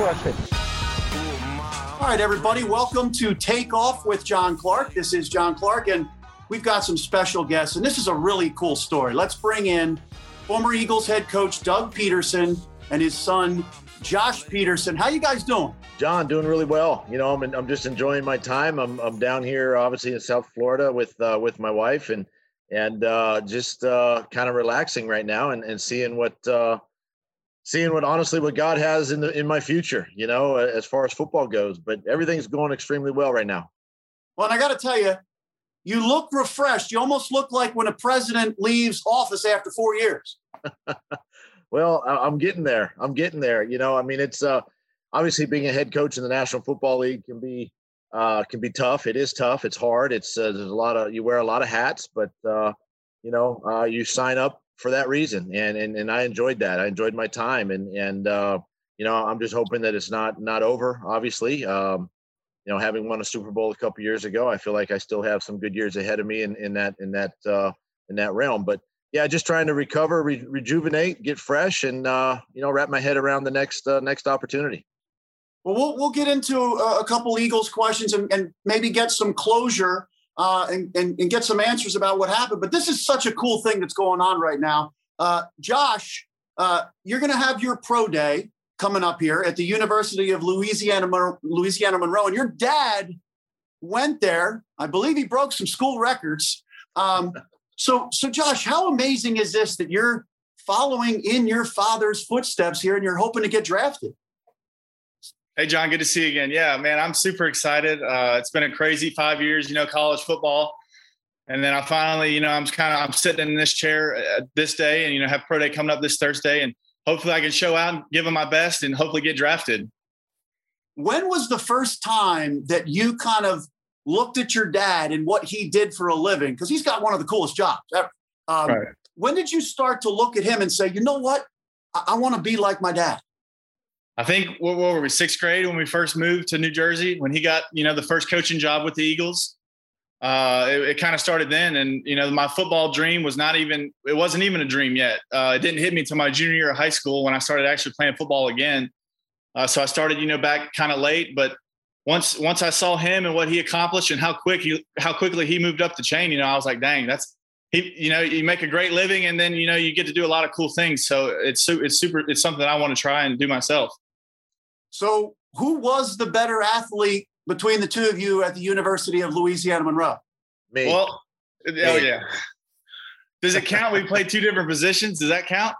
Question. All right, everybody, welcome to Take Off with John Clark. This is John Clark, and we've got some special guests, and this is a really cool story. Let's bring in former Eagles head coach Doug Pederson and his son Josh Pederson. How you guys doing? John, doing really well. You know, I'm I'm just enjoying my time. I'm I'm down here, obviously in South Florida with uh, with my wife, and and uh, just uh, kind of relaxing right now, and and seeing what uh, seeing what honestly what God has in the in my future. You know, as far as football goes, but everything's going extremely well right now. Well, and I got to tell you, you look refreshed. You almost look like when a president leaves office after four years. well, I'm getting there. I'm getting there. You know, I mean, it's uh, obviously being a head coach in the National Football League can be uh, can be tough. It is tough. It's hard. It's uh, there's a lot of you wear a lot of hats, but uh, you know, uh, you sign up for that reason, and and and I enjoyed that. I enjoyed my time, and and uh, you know, I'm just hoping that it's not not over. Obviously, um, you know, having won a Super Bowl a couple years ago, I feel like I still have some good years ahead of me in in that in that uh, in that realm. But yeah, just trying to recover, re- rejuvenate, get fresh, and uh, you know, wrap my head around the next uh, next opportunity. Well, we'll, we'll get into a, a couple Eagles questions and, and maybe get some closure uh, and, and, and get some answers about what happened. But this is such a cool thing that's going on right now. Uh, Josh, uh, you're going to have your pro day coming up here at the University of Louisiana, Louisiana Monroe, and your dad went there. I believe he broke some school records. Um, so, so Josh, how amazing is this that you're following in your father's footsteps here, and you're hoping to get drafted? Hey, John, good to see you again. Yeah, man, I'm super excited. Uh, it's been a crazy five years, you know, college football. And then I finally, you know, I'm kind of I'm sitting in this chair uh, this day, and you know, have pro day coming up this Thursday, and hopefully I can show out and give them my best, and hopefully get drafted. When was the first time that you kind of looked at your dad and what he did for a living? Because he's got one of the coolest jobs ever. Um, Right. When did you start to look at him and say, you know what, I, I want to be like my dad? I think what, what were we sixth grade when we first moved to New Jersey when he got you know the first coaching job with the Eagles. Uh, it, it kind of started then, and you know my football dream was not even it wasn't even a dream yet. Uh, it didn't hit me until my junior year of high school when I started actually playing football again. Uh, so I started you know back kind of late, but once once I saw him and what he accomplished and how quick he how quickly he moved up the chain, you know I was like, dang, that's he. You know you make a great living, and then you know you get to do a lot of cool things. So it's it's super. It's something I want to try and do myself. So, who was the better athlete between the two of you at the University of Louisiana Monroe? Me, Well, oh yeah. Does it count? We played two different positions. Does that count?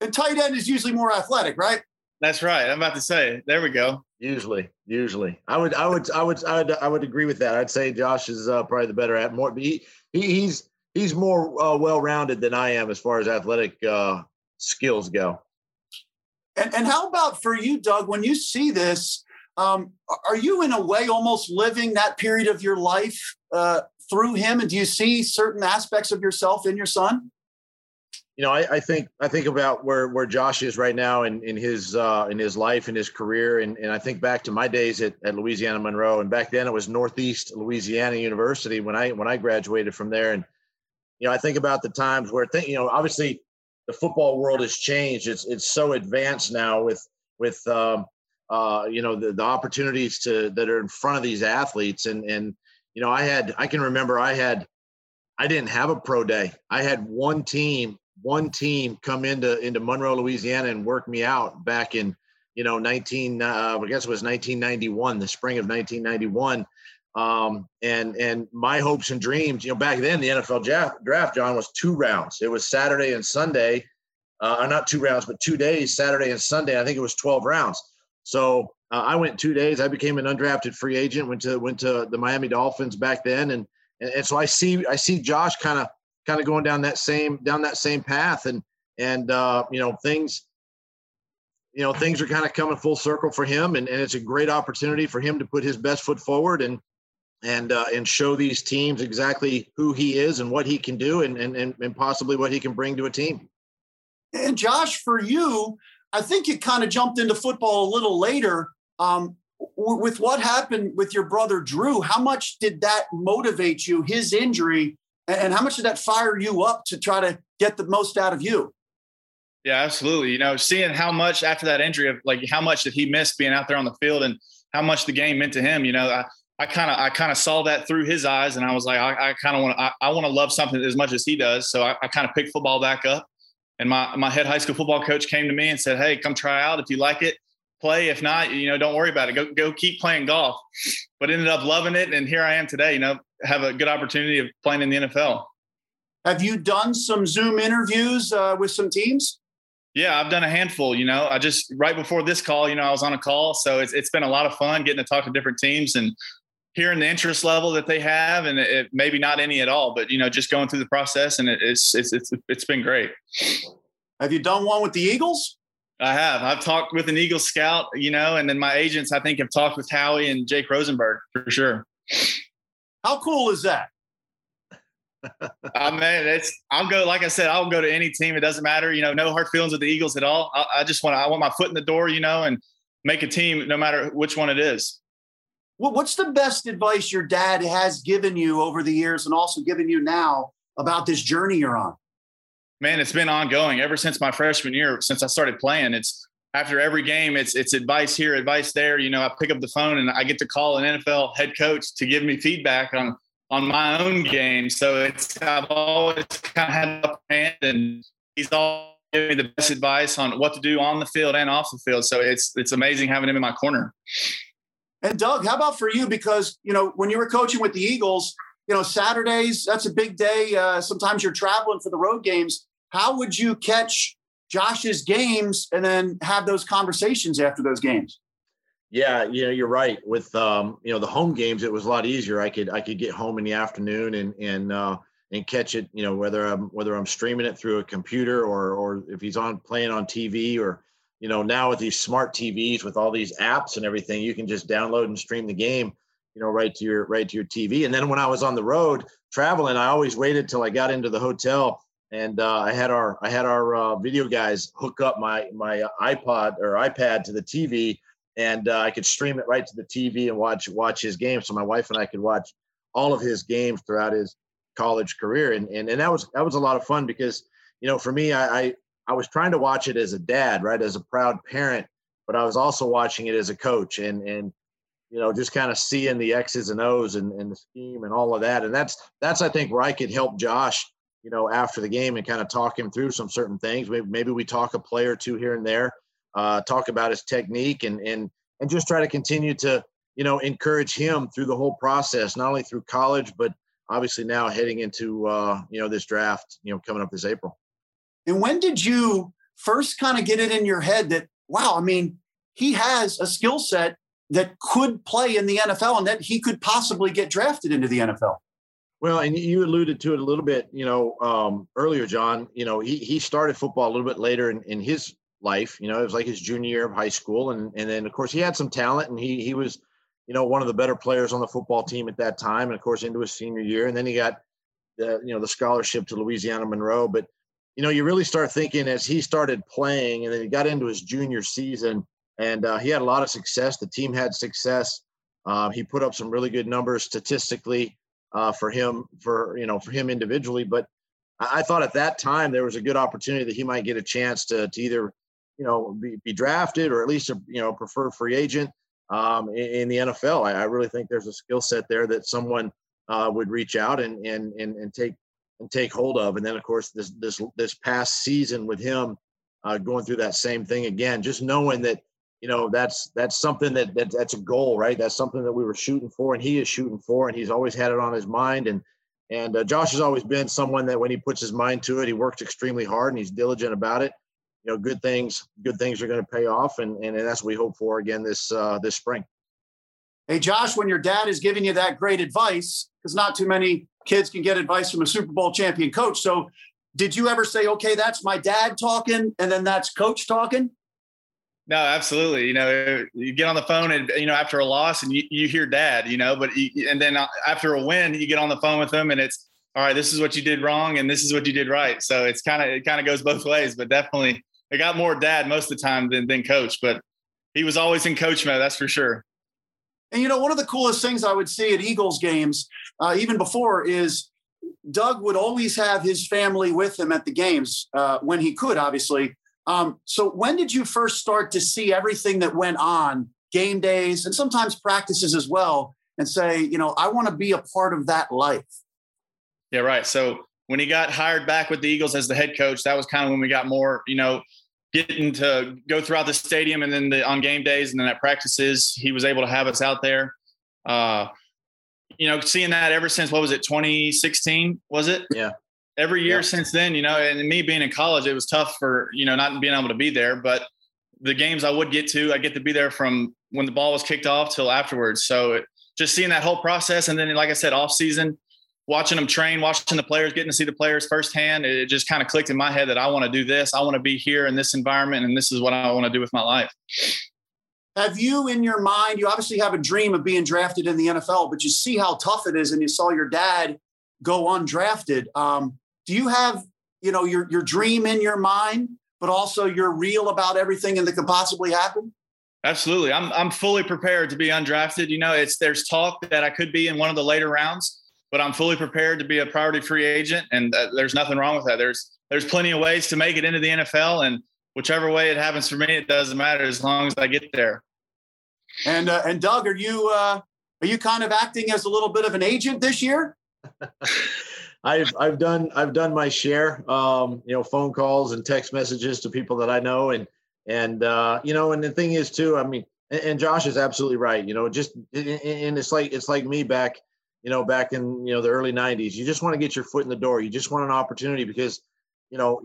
And tight end is usually more athletic, right? That's right. I'm about to say. There we go. usually, usually, I would, I would, I would, I would, I would agree with that. I'd say Josh is uh, probably the better at more. He, he he's he's more uh, well-rounded than I am as far as athletic uh, skills go. And, and how about for you, Doug, when you see this, um, are you in a way almost living that period of your life uh, through him? And do you see certain aspects of yourself in your son? you know, I, I think I think about where where Josh is right now in in his uh, in his life and his career, and and I think back to my days at, at Louisiana Monroe, and back then it was Northeast Louisiana University when I when I graduated from there, and you know I think about the times where think you know obviously the football world has changed. It's it's so advanced now with with um, uh, you know the, the opportunities to that are in front of these athletes, and and you know I had I can remember I had I didn't have a pro day. I had one team one team come into into Monroe, Louisiana, and work me out back in you know, 19, uh, I guess it was 1991, the spring of 1991. Um, and and my hopes and dreams, you know, back then the NFL draft, draft, John, was two rounds. It was Saturday and Sunday, uh, not two rounds, but two days, Saturday and Sunday. I think it was 12 rounds. So uh, I went two days. I became an undrafted free agent. Went to went to the Miami Dolphins back then, and and, and so I see I see Josh kind of kind of going down that same down that same path, and and uh, you know things you know things are kind of coming full circle for him and, and it's a great opportunity for him to put his best foot forward and and uh, and show these teams exactly who he is and what he can do and, and and possibly what he can bring to a team and josh for you i think you kind of jumped into football a little later um, w- with what happened with your brother drew how much did that motivate you his injury and how much did that fire you up to try to get the most out of you yeah, absolutely. You know, seeing how much after that injury of like how much did he miss being out there on the field and how much the game meant to him. You know, I, I kind of I kind of saw that through his eyes, and I was like, I, I kind of want to I, I want to love something as much as he does. So I, I kind of picked football back up, and my my head high school football coach came to me and said, Hey, come try out if you like it, play. If not, you know, don't worry about it. Go go keep playing golf. But ended up loving it, and here I am today. You know, have a good opportunity of playing in the NFL. Have you done some Zoom interviews uh, with some teams? Yeah, I've done a handful. You know, I just right before this call, you know, I was on a call, so it's it's been a lot of fun getting to talk to different teams and hearing the interest level that they have, and it, maybe not any at all, but you know, just going through the process, and it, it's it's it's it's been great. Have you done one with the Eagles? I have. I've talked with an Eagle scout, you know, and then my agents, I think, have talked with Howie and Jake Rosenberg for sure. How cool is that? I mean, it's I'll go like I said, I'll go to any team. It doesn't matter, you know, no hard feelings with the Eagles at all. I, I just want I want my foot in the door, you know, and make a team no matter which one it is. What's the best advice your dad has given you over the years and also given you now about this journey you're on? Man, it's been ongoing ever since my freshman year, since I started playing. It's after every game, it's it's advice here, advice there. You know, I pick up the phone and I get to call an NFL head coach to give me feedback on on my own game. So it's I've always kind of had up hand, and he's all giving me the best advice on what to do on the field and off the field. So it's it's amazing having him in my corner. And Doug, how about for you? Because you know when you were coaching with the Eagles, you know Saturdays that's a big day. Uh, sometimes you're traveling for the road games. How would you catch Josh's games and then have those conversations after those games? Yeah, you know, you're right. With um, you know, the home games, it was a lot easier. I could I could get home in the afternoon and and uh, and catch it. You know, whether I'm whether I'm streaming it through a computer or or if he's on playing on TV or you know now with these smart TVs with all these apps and everything, you can just download and stream the game. You know, right to your right to your TV. And then when I was on the road traveling, I always waited till I got into the hotel and uh, I had our I had our uh, video guys hook up my my iPod or iPad to the TV and uh, I could stream it right to the TV and watch watch his game. So my wife and I could watch all of his games throughout his college career, and and and that was that was a lot of fun because you know for me I I, I was trying to watch it as a dad, right, as a proud parent, but I was also watching it as a coach, and and you know just kind of seeing the X's and O's and, and the scheme and all of that, and that's that's I think where I could help Josh. You know, after the game, and kind of talk him through some certain things. Maybe, maybe we talk a play or two here and there, uh, talk about his technique and and and just try to continue to you know encourage him through the whole process, not only through college but obviously now heading into uh, you know this draft, you know coming up this April. And when did you first kind of get it in your head that wow, I mean, he has a skill set that could play in the NFL and that he could possibly get drafted into the NFL? Well, and you alluded to it a little bit, you know, um, earlier, John. You know, he he started football a little bit later in, in his life. You know, it was like his junior year of high school, and and then of course he had some talent, and he he was, you know, one of the better players on the football team at that time, and of course into his senior year, and then he got the you know the scholarship to Louisiana Monroe. But you know, you really start thinking as he started playing, and then he got into his junior season, and uh, he had a lot of success. The team had success. Uh, he put up some really good numbers statistically uh, for him, for you know, for him individually, but. I thought at that time there was a good opportunity that he might get a chance to, to either you know, be, be drafted or at least a you know preferred free agent um, in, in, the NFL. I, I, really think there's a skill set there that someone uh, would reach out and, and and and take and take hold of. And then of course this this this past season with him uh, going through that same thing again, just knowing that you know, that's that's something that, that that's a goal, right? That's something that we were shooting for, and he is shooting for, and he's always had it on his mind. And and uh, Josh has always been someone that when he puts his mind to it, he works extremely hard and he's diligent about it. You know, good things, good things are going to pay off, and, and that's what we hope for again this uh, this spring. Hey, Josh, when your dad is giving you that great advice, because not too many kids can get advice from a Super Bowl champion coach. So, did you ever say, "Okay, that's my dad talking," and then that's coach talking? No, absolutely. You know, you get on the phone and you know after a loss and you, you hear dad, you know, but you, and then after a win, you get on the phone with them and it's all right. This is what you did wrong and this is what you did right. So it's kind of it kind of goes both ways. But definitely, it got more dad most of the time than than coach. But he was always in coach mode, that's for sure. And you know, one of the coolest things I would see at Eagles games, uh, even before, is Doug would always have his family with him at the games uh, when he could, obviously. Um, so when did you first start to see everything that went on, game days and sometimes practices as well, and say, you know, I want to be a part of that life? Yeah, right. So when he got hired back with the Eagles as the head coach, that was kind of when we got more, you know, getting to go throughout the stadium and then the, on game days and then at practices, he was able to have us out there. Uh, you know, seeing that ever since what was it, 2016? Was it? Yeah every year since then, you know, and me being in college, it was tough for, you know, not being able to be there, but the games I would get to, I get to be there from when the ball was kicked off till afterwards. So it, just seeing that whole process. And then, like I said, off season, watching them train, watching the players, getting to see the players firsthand, it just kind of clicked in my head that I want to do this. I want to be here in this environment, and this is what I want to do with my life. Have you in your mind, you obviously have a dream of being drafted in the NFL, but you see how tough it is, and you saw your dad go undrafted. Um, do you have you know your your dream in your mind but also you're real about everything and that could possibly happen absolutely i'm i'm fully prepared to be undrafted you know it's there's talk that i could be in one of the later rounds but i'm fully prepared to be a priority free agent and uh, there's nothing wrong with that there's there's plenty of ways to make it into the nfl and whichever way it happens for me it doesn't matter as long as i get there and uh, and doug are you uh are you kind of acting as a little bit of an agent this year I've I've done I've done my share, um, you know, phone calls and text messages to people that I know, and and uh, you know, and the thing is too, I mean, and, and Josh is absolutely right. You know, just and it's like it's like me back, you know, back in you know the early '90s. You just want to get your foot in the door. You just want an opportunity because, you know,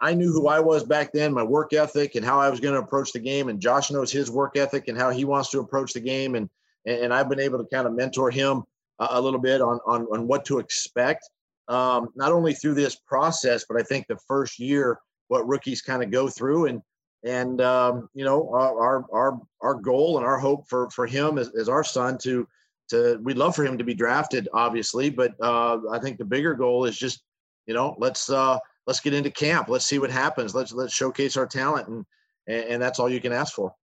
I knew who I was back then, my work ethic, and how I was going to approach the game. And Josh knows his work ethic and how he wants to approach the game, and and I've been able to kind of mentor him a little bit on, on, on what to expect, um, not only through this process, but I think the first year, what rookies kind of go through. And, and um, you know, our, our, our goal and our hope for, for him is, is our son to, to, we'd love for him to be drafted, obviously, but uh, I think the bigger goal is just, you know, let's, uh, let's get into camp. Let's see what happens. Let's, let's showcase our talent. And, and that's all you can ask for.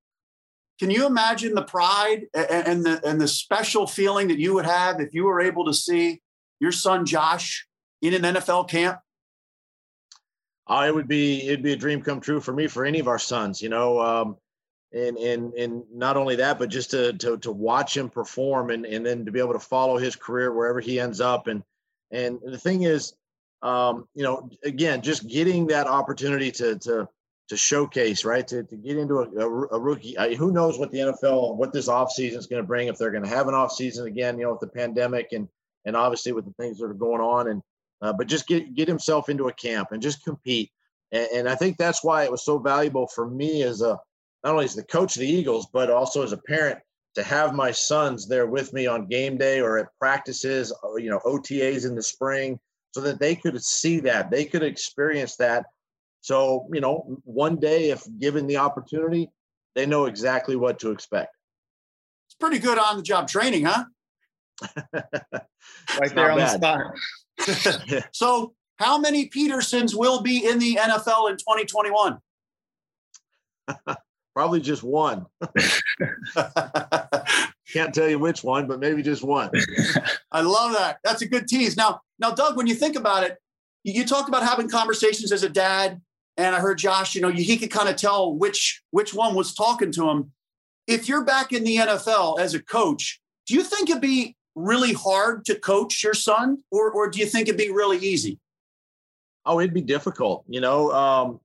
Can you imagine the pride and the and the special feeling that you would have if you were able to see your son Josh in an NFL camp? Uh, it would be it'd be a dream come true for me for any of our sons. You know, um, and and and not only that, but just to to to watch him perform and and then to be able to follow his career wherever he ends up. And and the thing is, um, you know, again, just getting that opportunity to to to showcase, right? To, to get into a, a, rookie. I, who knows what the NFL, what this offseason is going to bring, if they're going to have an offseason again, you know, with the pandemic and and obviously with the things that are going on. And uh, but just get get himself into a camp and just compete. And, and, I think that's why it was so valuable for me as a not only as the coach of the Eagles, but also as a parent to have my sons there with me on game day or at practices, uh, you know, OTAs in the spring, so that they could see that, they could experience that so, you know, one day, if given the opportunity, they know exactly what to expect. It's pretty good on the job training, huh? right there on bad. the spot. so, how many Pedersons will be in the NFL in 2021? Probably just one. Can't tell you which one, but maybe just one. I love that. That's a good tease. Now, now, Doug, when you think about it, you talk about having conversations as a dad and I heard Josh, you know, he could kind of tell which which one was talking to him. If you're back in the NFL as a coach, do you think it'd be really hard to coach your son, or or do you think it'd be really easy? Oh, it'd be difficult. You know, um,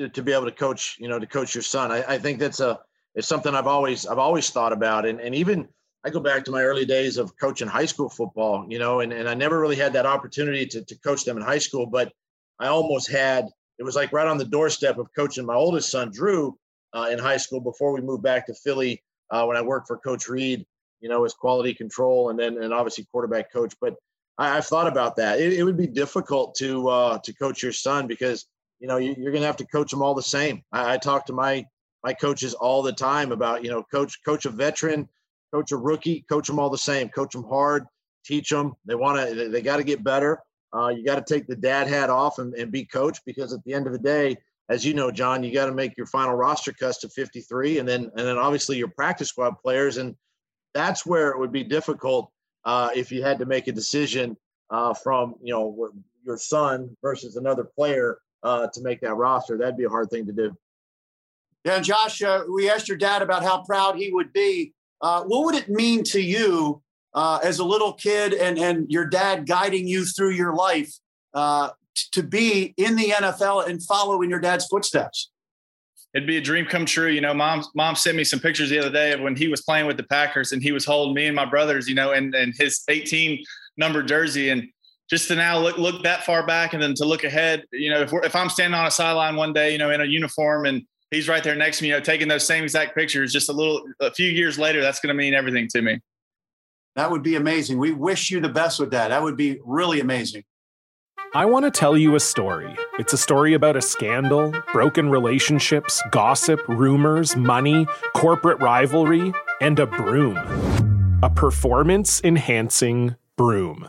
to, to be able to coach, you know, to coach your son. I, I think that's a it's something I've always I've always thought about, and and even I go back to my early days of coaching high school football, you know, and, and I never really had that opportunity to, to coach them in high school, but I almost had, it was like right on the doorstep of coaching my oldest son, Drew, uh, in high school before we moved back to Philly uh, when I worked for Coach Reid, you know, as quality control and then, and obviously quarterback coach. But I, have thought about that. It, it, would be difficult to, uh, to coach your son because, you know, you, are going to have to coach them all the same. I, I talk to my, my coaches all the time about, you know, coach, coach a veteran, coach a rookie, coach them all the same, coach them hard, teach them. They want to, they got to get better. Uh, you got to take the dad hat off and, and be coach because at the end of the day, as you know, John, you got to make your final roster cuts to 53, and then and then obviously your practice squad players, and that's where it would be difficult uh, if you had to make a decision uh, from you know your son versus another player uh, to make that roster. That'd be a hard thing to do. Yeah, and Josh, uh, we asked your dad about how proud he would be uh, what would it mean to you uh, as a little kid and, and your dad guiding you through your life uh, t- to be in the NFL and follow in your dad's footsteps? It'd be a dream come true. You know, mom, mom sent me some pictures the other day of when he was playing with the Packers and he was holding me and my brothers, you know, and, and his 18 number jersey. And just to now look, look that far back and then to look ahead, you know, if, if I'm standing on a sideline one day, you know, in a uniform and he's right there next to me, you know, taking those same exact pictures. Just a little, a few years later, that's going to mean everything to me. That would be amazing. We wish you the best with that. That would be really amazing. I want to tell you a story. It's a story about a scandal, broken relationships, gossip, rumors, money, corporate rivalry, and a broom. A performance enhancing broom.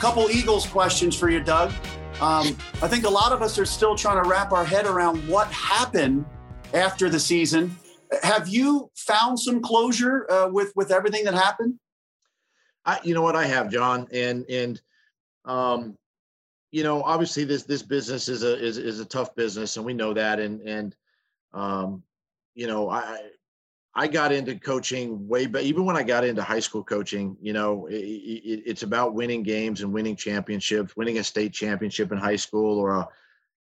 Couple Eagles questions for you, Doug. Um, I think a lot of us are still trying to wrap our head around what happened after the season. Have you found some closure uh, with with everything that happened? I, you know what I have, John, and and um, you know, obviously this this business is a is is a tough business, and we know that, and and um, you know, I I got into coaching way back, even when I got into high school coaching, you know, it, it, it's about winning games and winning championships, winning a state championship in high school or a,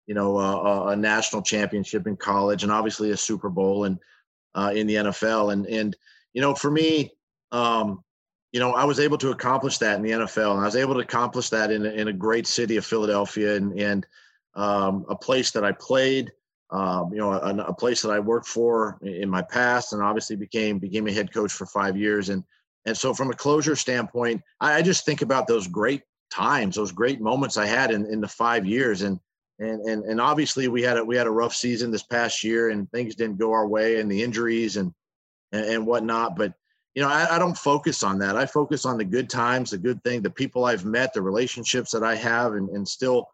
you know, a, a national championship in college and obviously a Super Bowl and uh, in the NFL. And, and, you know, for me, um, you know, I was able to accomplish that in the NFL and I was able to accomplish that in, in a great city of Philadelphia and, and um, a place that I played, um, you know, a, a, place that I worked for in my past, and obviously became became a head coach for five years. And and so, from a closure standpoint, I, I just think about those great times, those great moments I had in, in the five years. And and and and obviously, we had a we had a rough season this past year, and things didn't go our way, and the injuries and and, and whatnot. But you know, I, I don't focus on that. I focus on the good times, the good thing, the people I've met, the relationships that I have, and and still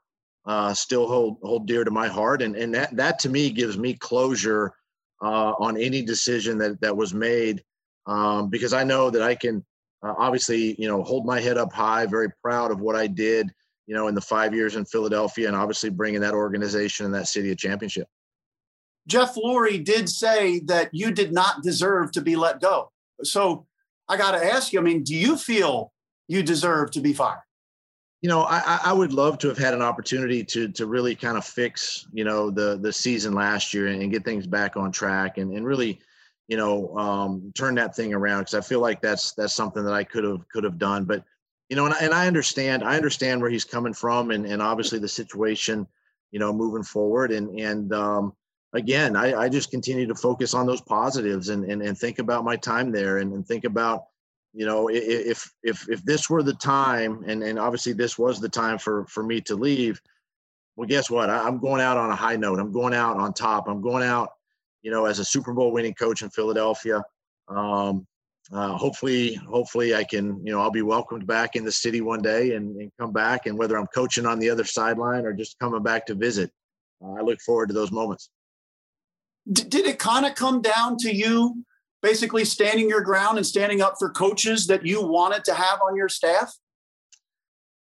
uh, still hold hold dear to my heart, and and that that to me gives me closure uh, on any decision that that was made, um, because I know that I can uh, obviously you know hold my head up high, very proud of what I did, you know, in the five years in Philadelphia, and obviously bringing that organization and that city a championship. Jeff Lurie did say that you did not deserve to be let go. So I got to ask you, I mean, do you feel you deserve to be fired? You know, I, I would love to have had an opportunity to to really kind of fix, you know, the the season last year and, get things back on track and, and really, you know, um, turn that thing around because I feel like that's that's something that I could have could have done. But you know, and, and I understand, I understand where he's coming from, and and obviously the situation, you know, moving forward, and and um, again, I, I just continue to focus on those positives and and, and think about my time there, and, and think about, you know, if if if this were the time, and and obviously this was the time for for me to leave. Well, guess what? I'm going out on a high note. I'm going out on top. I'm going out, you know, as a Super Bowl winning coach in Philadelphia. Um, uh, hopefully, hopefully I can, you know, I'll be welcomed back in the city one day and, and come back. And whether I'm coaching on the other sideline or just coming back to visit, uh, I look forward to those moments. D- did it kind of come down to you basically standing your ground and standing up for coaches that you wanted to have on your staff?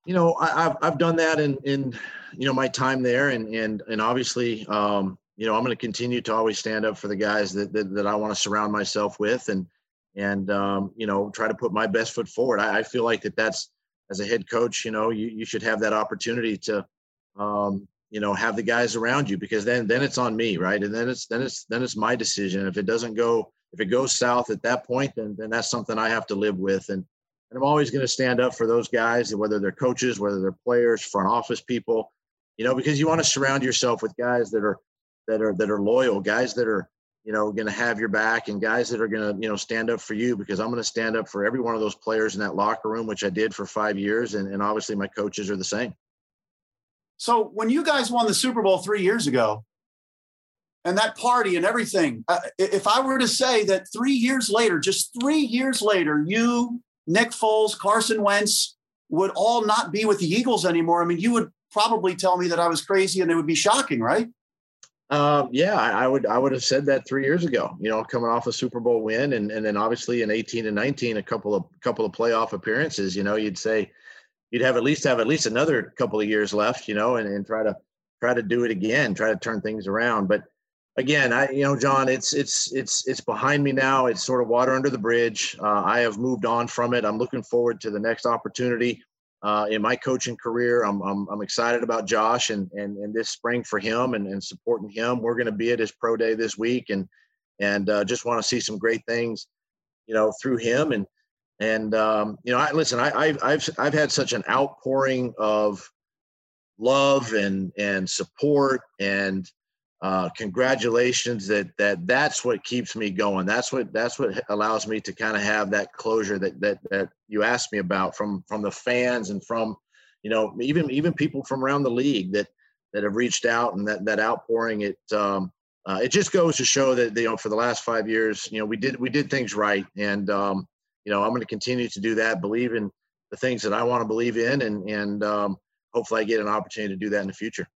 You know, I, have I've done that in in you know my time there, and and and obviously, um, you know, I'm going to continue to always stand up for the guys that that, that I want to surround myself with, and and um, you know try to put my best foot forward. I, I, feel like that that's as a head coach, you know, you, you should have that opportunity to um, you know have the guys around you because then then it's on me, right? And then it's then it's then it's my decision. If it doesn't go if it goes south at that point, then then that's something I have to live with. And and I'm always going to stand up for those guys, whether they're coaches, whether they're players, front office people, you know, because you want to surround yourself with guys that are that are that are loyal, guys that are you know, going to have your back and guys that are going to, you know, stand up for you because I'm going to stand up for every one of those players in that locker room, which I did for five years. And, and obviously my coaches are the same. So when you guys won the Super Bowl three years ago and that party and everything, uh, if I were to say that three years later, just three years later, you, Nick Foles, Carson Wentz would all not be with the Eagles anymore, I mean, you would probably tell me that I was crazy and it would be shocking, right? Um, yeah, I, would I would have said that three years ago. You know, coming off a Super Bowl win, and and then obviously in eighteen and nineteen, a couple of couple of playoff appearances. You know, you'd say you'd have at least have at least another couple of years left. You know, and, and try to try to do it again, try to turn things around. But again, I you know, John, it's it's it's it's behind me now. It's sort of water under the bridge. Uh, I have moved on from it. I'm looking forward to the next opportunity uh, in my coaching career. I'm, I'm, I'm, excited about Josh and, and, and this spring for him and, and supporting him. We're going to be at his pro day this week and, and uh, just want to see some great things, you know, through him. And, and, um, you know, I listen, I, I've, I've, I've had such an outpouring of love and, and support and, uh, congratulations that that that's what keeps me going. That's what that's what allows me to kind of have that closure that that that you asked me about from from the fans and from you know even even people from around the league that that have reached out and that that outpouring. It um, uh, it just goes to show that you know for the last five years you know we did we did things right. And um, you know i'm going to continue to do that believe in the things that i want to believe in and and um, hopefully i get an opportunity to do that in the future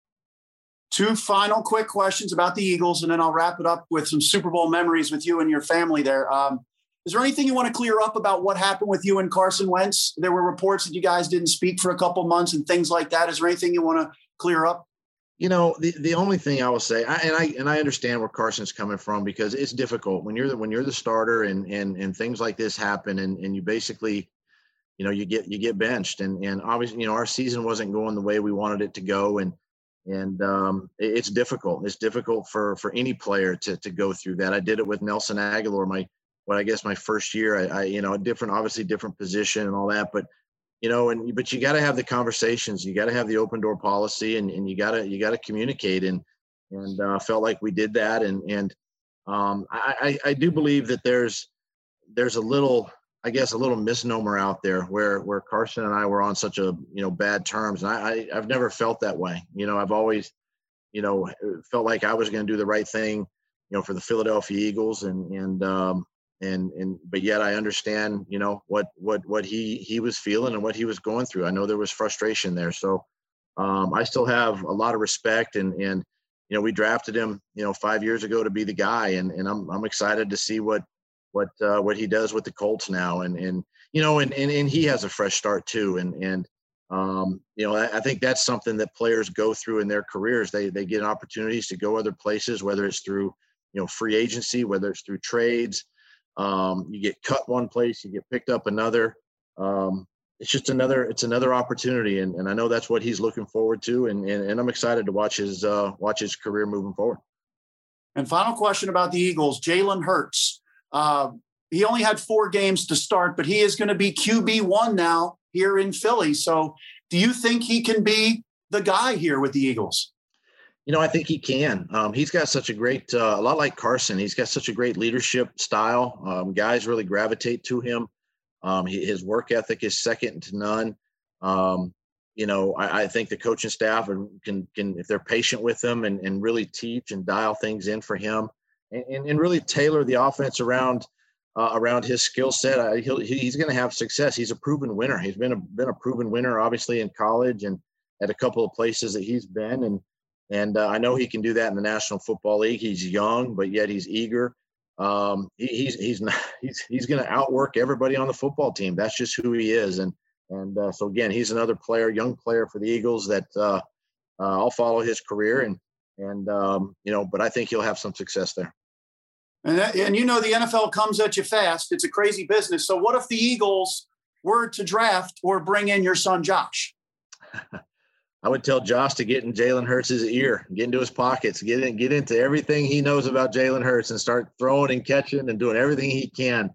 Two final quick questions about the Eagles, and then I'll wrap it up with some Super Bowl memories with you and your family there. Um, is there anything you want to clear up about what happened with you and Carson Wentz? There were reports that you guys didn't speak for a couple months and things like that. Is there anything you want to clear up? You know, the, the only thing I will say, I, and I and I understand where Carson's coming from because it's difficult when you're the when you're the starter and and and things like this happen and and you basically, you know, you get you get benched and and obviously you know our season wasn't going the way we wanted it to go and and um, it's difficult. It's difficult for for any player to to go through that. I did it with Nelson Agholor, my what I guess my first year. I, I you know a different, obviously different position and all that, but you know, and but you got to have the conversations. You got to have the open door policy, and and you got to you got to communicate. And and uh, felt like we did that. And and um, I I do believe that there's there's a little I guess a little misnomer out there where where Carson and I were on such a you know bad terms, and I, I have never felt that way. You know, I've always you know felt like I was going to do the right thing, you know, for the Philadelphia Eagles, and and um, and and but yet I understand you know what what what he he was feeling and what he was going through. I know there was frustration there, so um, I still have a lot of respect and and you know we drafted him you know five years ago to be the guy, and and I'm I'm excited to see what what uh, what he does with the Colts now, and and you know, and and, and he has a fresh start too, and and um, you know, I, I, think that's something that players go through in their careers. They they get opportunities to go other places, whether it's through you know free agency, whether it's through trades. Um, you get cut one place, you get picked up another. Um, it's just another it's another opportunity, and, and I know that's what he's looking forward to, and and, and I'm excited to watch his uh, watch his career moving forward. And final question about the Eagles: Jalen Hurts. Uh, he only had four games to start, but he is going to be QB one now here in Philly. So, do you think he can be the guy here with the Eagles? You know, I think he can. Um, he's got such a great, uh, a lot like Carson. He's got such a great leadership style. Um, guys really gravitate to him. Um, he, his work ethic is second to none. Um, you know, I, I, think the coaching staff can can if they're patient with him and, and really teach and dial things in for him, and, and, really tailor the offense around uh, around his skill set. Uh, he's going to have success. He's a proven winner. He's been a been a proven winner, obviously in college and at a couple of places that he's been, and and uh, I know he can do that in the National Football League. He's young, but yet he's eager. Um, he, he's he's not, he's he's going to outwork everybody on the football team. That's just who he is, and and uh, so again, he's another player, young player for the Eagles that uh, uh, I'll follow his career and and um, you know, but I think he'll have some success there. And that, and you know the NFL comes at you fast. It's a crazy business. So what if the Eagles were to draft or bring in your son Josh? I would tell Josh to get in Jalen Hurts' ear, get into his pockets, get in, get into everything he knows about Jalen Hurts, and start throwing and catching and doing everything he can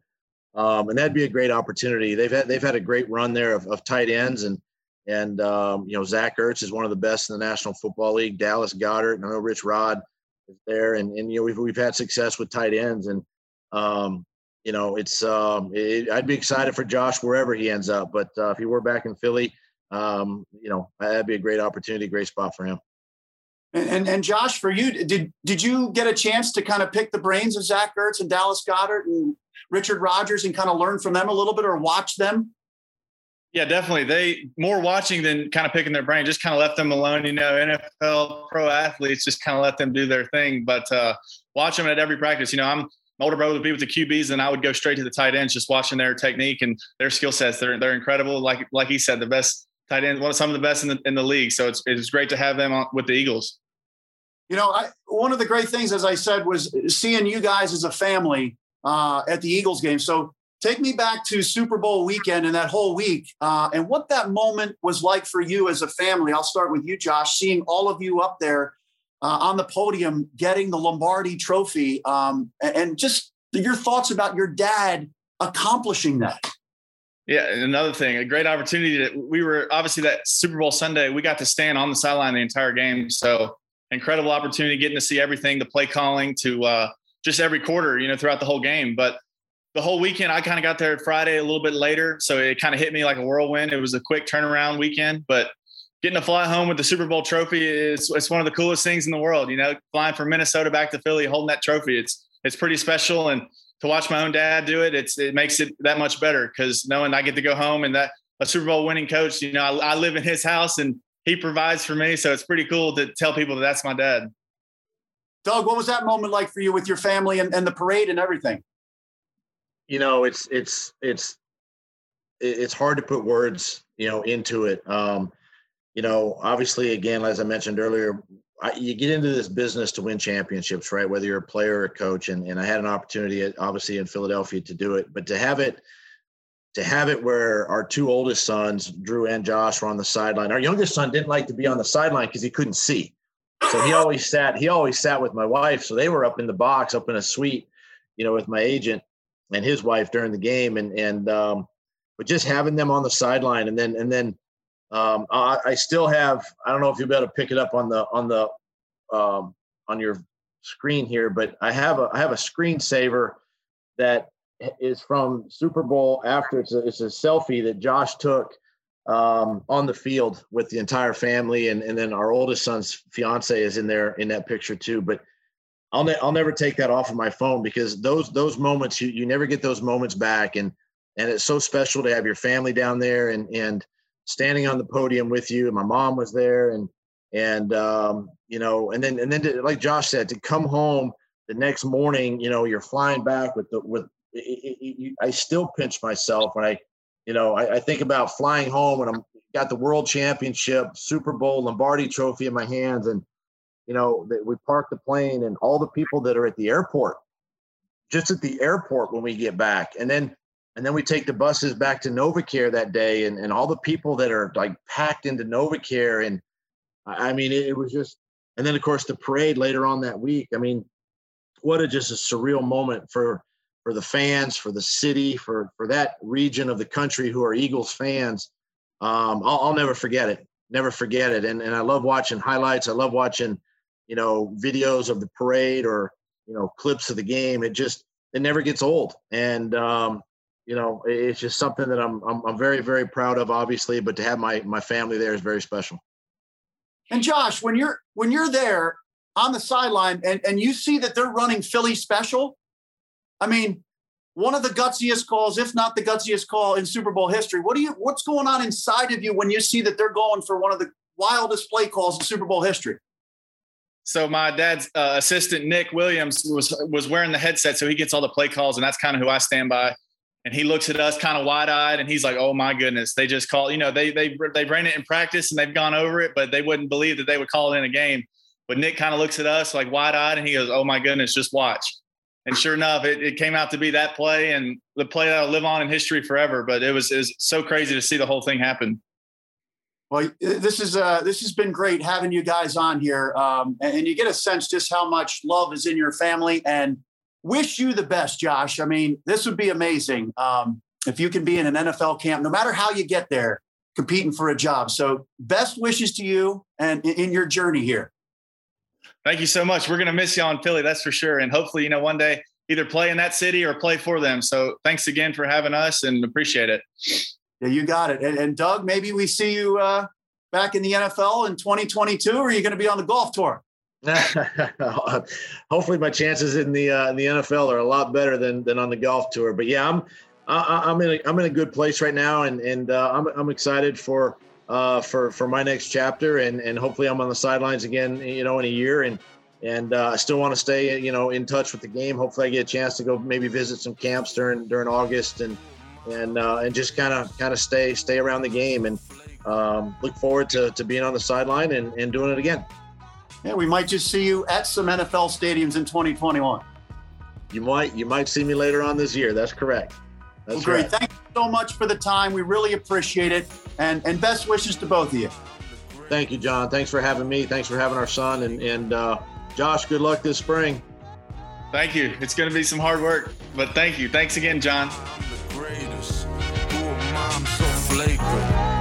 um, and that'd be a great opportunity. They've had they've had a great run there of, of tight ends, and and um, you know Zach Ertz is one of the best in the National Football League. Dallas Goedert, I know Rich Rod is there, and and you know we've we've had success with tight ends, and um, you know it's um, it, I'd be excited for Josh wherever he ends up, but uh, if he were back in Philly, um, you know that'd be a great opportunity, great spot for him. And, and, and Josh, for you, did did you get a chance to kind of pick the brains of Zach Ertz and Dallas Goedert and Richard Rodgers and kind of learn from them a little bit or watch them? Yeah, definitely. They more watching than kind of picking their brain. Just kind of left them alone. You know, NFL pro athletes just kind of let them do their thing. But uh, watch them at every practice. You know, I'm my older brother would be with the QBs, and I would go straight to the tight ends, just watching their technique and their skill sets. They're they're incredible. Like like he said, the best tight end, one of some of the best in the in the league. So it's it's great to have them on, with the Eagles. You know, I, one of the great things, as I said, was seeing you guys as a family uh, at the Eagles game. So take me back to Super Bowl weekend and that whole week uh, and what that moment was like for you as a family. I'll start with you, Josh, seeing all of you up there uh, on the podium getting the Lombardi trophy um, and just your thoughts about your dad accomplishing that. Yeah, another thing, a great opportunity that we were obviously that Super Bowl Sunday, we got to stand on the sideline the entire game. So incredible opportunity getting to see everything, the play calling to uh, just every quarter, you know, throughout the whole game. But the whole weekend, I kind of got there Friday a little bit later. So it kind of hit me like a whirlwind. It was a quick turnaround weekend, but getting to fly home with the Super Bowl trophy is it's one of the coolest things in the world. You know, flying from Minnesota back to Philly, holding that trophy, it's it's pretty special. And to watch my own dad do it, it's it makes it that much better because knowing I get to go home and that a Super Bowl winning coach, you know, I, I live in his house and he provides for me, so it's pretty cool to tell people that that's my dad. Doug, what was that moment like for you with your family and, and the parade and everything? You know, it's it's it's it's hard to put words, you know, into it. Um, you know, obviously, again, as I mentioned earlier, I, you get into this business to win championships, right? Whether you're a player or a coach, and and I had an opportunity, at, obviously, in Philadelphia to do it, but to have it, to have it where our two oldest sons, Drew and Josh, were on the sideline. Our youngest son didn't like to be on the sideline because he couldn't see. So he always sat, he always sat with my wife. So they were up in the box, up in a suite, you know, with my agent and his wife during the game. And, and, um, but just having them on the sideline and then, and then, um, I, I still have, I don't know if you'll be able to pick it up on the, on the, um, on your screen here, but I have a, I have a screensaver that is from Super Bowl after it's a, it's a selfie that Josh took um, on the field with the entire family, and and then our oldest son's fiance is in there in that picture too. But I'll ne- I'll never take that off of my phone because those those moments you you never get those moments back, and and it's so special to have your family down there and and standing on the podium with you. And my mom was there, and and um, you know, and then and then to, like Josh said, to come home the next morning, you know, you're flying back with the with. It, it, it, I still pinch myself when I you know, I, I, think about flying home and I'm got the world championship, Super Bowl, Lombardi trophy in my hands. And, you know, that we park the plane and all the people that are at the airport, just at the airport when we get back. And then, and then we take the buses back to NovaCare that day and, and all the people that are like packed into NovaCare. And I mean, it, it was just, and then of course the parade later on that week. I mean, what a just a surreal moment for for the fans, for the city, for for that region of the country who are Eagles fans. um, I'll, I'll, never forget it. Never forget it. And and I love watching highlights. I love watching, you know, videos of the parade or you know clips of the game. It just it never gets old. And um, you know, it's just something that I'm, I'm I'm very very proud of, obviously. But to have my my family there is very special. And Josh, when you're when you're there on the sideline and, and you see that they're running Philly special, I mean, one of the gutsiest calls, if not the gutsiest call in Super Bowl history. What do you what's going on inside of you when you see that they're going for one of the wildest play calls in Super Bowl history? So my dad's uh, assistant Nick Williams was was wearing the headset, so he gets all the play calls, and that's kind of who I stand by. And he looks at us kind of wide eyed, and he's like, "Oh my goodness, they just call. You know, they they they ran it in practice, and they've gone over it, but they wouldn't believe that they would call it in a game." But Nick kind of looks at us like wide eyed, and he goes, "Oh my goodness, just watch." and sure enough, it, it, came out to be that play and the play that'll live on in history forever. But it was, it was so crazy to see the whole thing happen. Well, this is uh, this has been great having you guys on here, um, and you get a sense just how much love is in your family. And wish you the best, Josh. I mean, this would be amazing um, if you can be in an NFL camp, no matter how you get there, competing for a job. So, best wishes to you and in your journey here. Thank you so much. We're going to miss you on Philly, that's for sure. And hopefully, you know, one day either play in that city or play for them. So thanks again for having us and appreciate it. Yeah, you got it. And, and Doug, maybe we see you uh, back in the NFL in 2022, or are you going to be on the golf tour? Hopefully, my chances in the uh, in the NFL are a lot better than than on the golf tour. But yeah, I'm I, am in a, I'm in a good place right now, and and uh, I'm I'm excited for uh, for for my next chapter, and and hopefully I'm on the sidelines again, you know, in a year, and and uh, I still want to stay, you know, in touch with the game. Hopefully, I get a chance to go maybe visit some camps during during August, and and uh, and just kind of kind of stay stay around the game, and um, look forward to to being on the sideline and and doing it again. Yeah, we might just see you at some NFL stadiums in 2021. You might you might see me later on this year. That's correct. That's well, great. Right. Thank you so much for the time. We really appreciate it. And, and best wishes to both of you. Thank you, John. Thanks for having me. Thanks for having our son. And, and uh, Josh, good luck this spring. Thank you. It's going to be some hard work, but thank you. Thanks again, John. Laker.